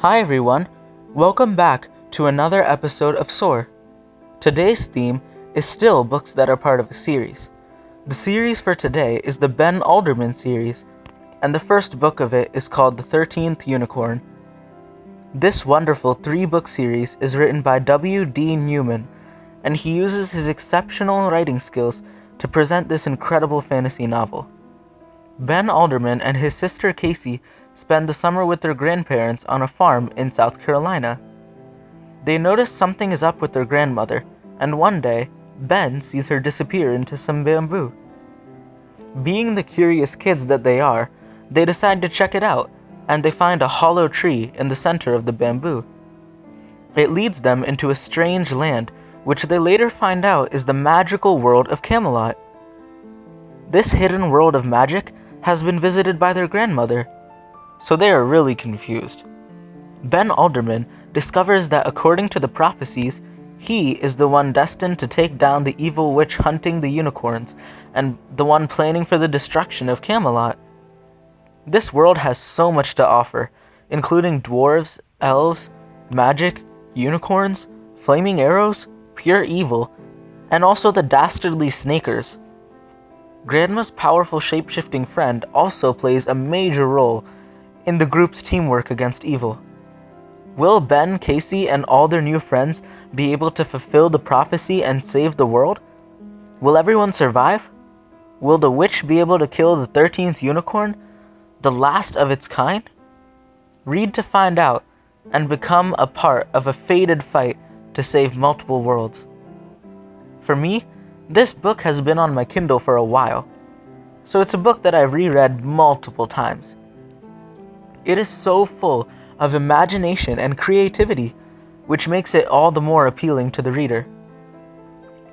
Hi everyone, welcome back to another episode of SOAR. Today's theme is still books that are part of a series. The series for today is the Ben Alderman series, and the first book of it is called The Thirteenth Unicorn. This wonderful three book series is written by W. D. Newman, and he uses his exceptional writing skills to present this incredible fantasy novel. Ben Alderman and his sister Casey spend the summer with their grandparents on a farm in South Carolina. They notice something is up with their grandmother, and one day, Ben sees her disappear into some bamboo. Being the curious kids that they are, they decide to check it out, and they find a hollow tree in the center of the bamboo. It leads them into a strange land, which they later find out is the magical world of Camelot. This hidden world of magic has been visited by their grandmother, so they are really confused. Ben Alderman discovers that according to the prophecies, he is the one destined to take down the evil witch hunting the unicorns and the one planning for the destruction of Camelot. This world has so much to offer, including dwarves, elves, magic, unicorns, flaming arrows, pure evil, and also the dastardly snakers. Grandma's powerful shape-shifting friend also plays a major role in the group's teamwork against evil. Will Ben, Casey, and all their new friends be able to fulfill the prophecy and save the world? Will everyone survive? Will the witch be able to kill the 13th unicorn, the last of its kind? Read to find out and become a part of a fated fight to save multiple worlds. For me, this book has been on my Kindle for a while, so it's a book that I've reread multiple times. It is so full of imagination and creativity, which makes it all the more appealing to the reader.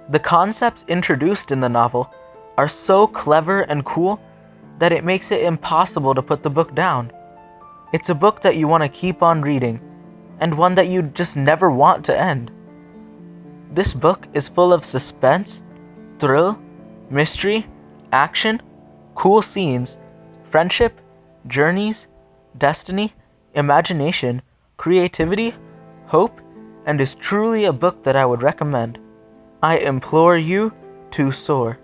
The concepts introduced in the novel are so clever and cool that it makes it impossible to put the book down. It's a book that you want to keep on reading, and one that you just never want to end. This book is full of suspense, thrill, mystery, action, cool scenes, friendship, journeys, destiny, imagination, creativity, hope, and is truly a book that I would recommend. I implore you to soar.